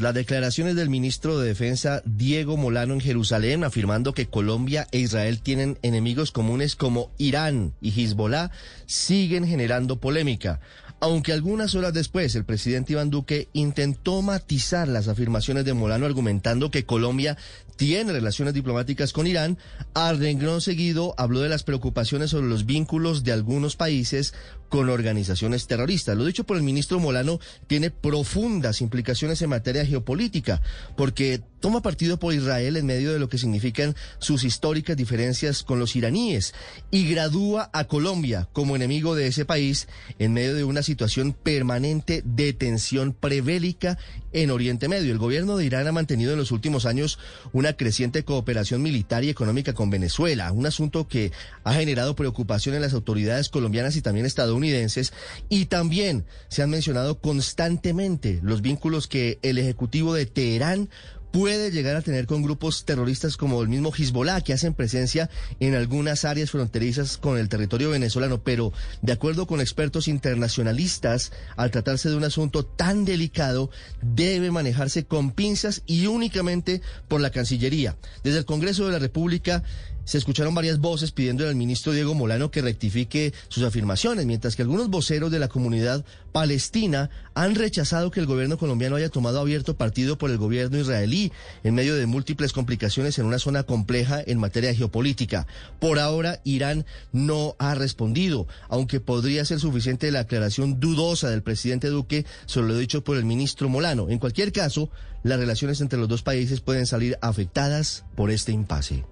Las declaraciones del ministro de Defensa Diego Molano en Jerusalén afirmando que Colombia e Israel tienen enemigos comunes como Irán y Hezbollah siguen generando polémica. Aunque algunas horas después el presidente Iván Duque intentó matizar las afirmaciones de Molano argumentando que Colombia tiene relaciones diplomáticas con Irán, Ardengrón seguido habló de las preocupaciones sobre los vínculos de algunos países con organizaciones terroristas. Lo dicho por el ministro Molano tiene profundas implicaciones en materia geopolítica, porque toma partido por Israel en medio de lo que significan sus históricas diferencias con los iraníes y gradúa a Colombia como enemigo de ese país en medio de una situación permanente de tensión prebélica en Oriente Medio. El gobierno de Irán ha mantenido en los últimos años una creciente cooperación militar y económica con Venezuela, un asunto que ha generado preocupación en las autoridades colombianas y también estadounidenses, y también se han mencionado constantemente los vínculos que el Ejecutivo de Teherán puede llegar a tener con grupos terroristas como el mismo Hezbollah, que hacen presencia en algunas áreas fronterizas con el territorio venezolano. Pero, de acuerdo con expertos internacionalistas, al tratarse de un asunto tan delicado, debe manejarse con pinzas y únicamente por la Cancillería. Desde el Congreso de la República, se escucharon varias voces pidiendo al ministro Diego Molano que rectifique sus afirmaciones, mientras que algunos voceros de la comunidad palestina han rechazado que el gobierno colombiano haya tomado abierto partido por el gobierno israelí en medio de múltiples complicaciones en una zona compleja en materia geopolítica. Por ahora, Irán no ha respondido, aunque podría ser suficiente la aclaración dudosa del presidente Duque sobre lo dicho por el ministro Molano. En cualquier caso, las relaciones entre los dos países pueden salir afectadas por este impasse.